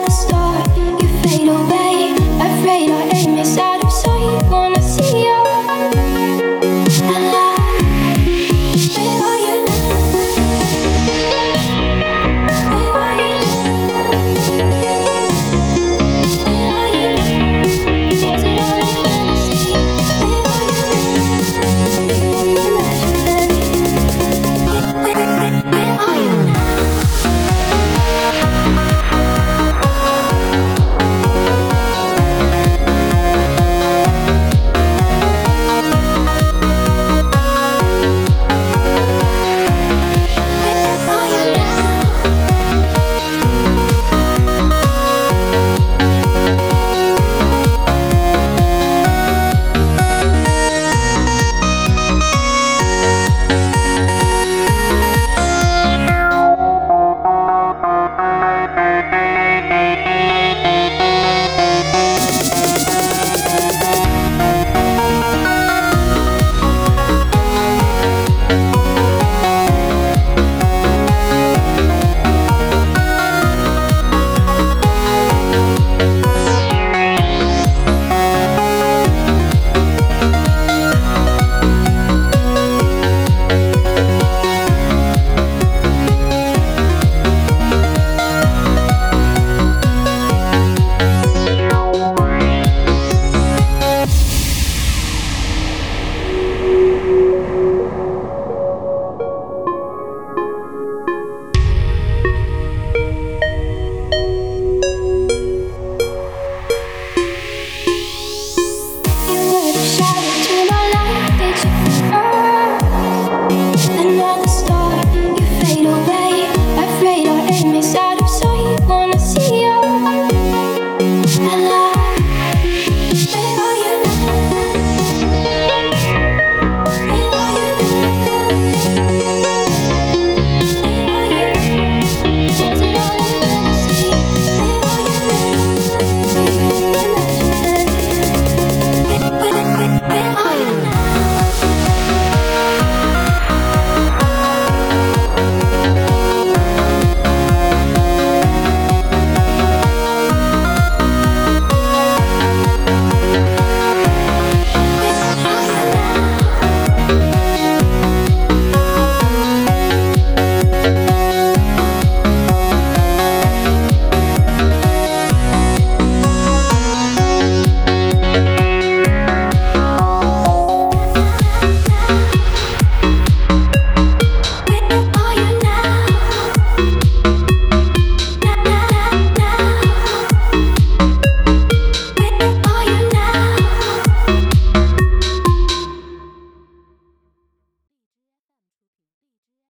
the start, you fade away.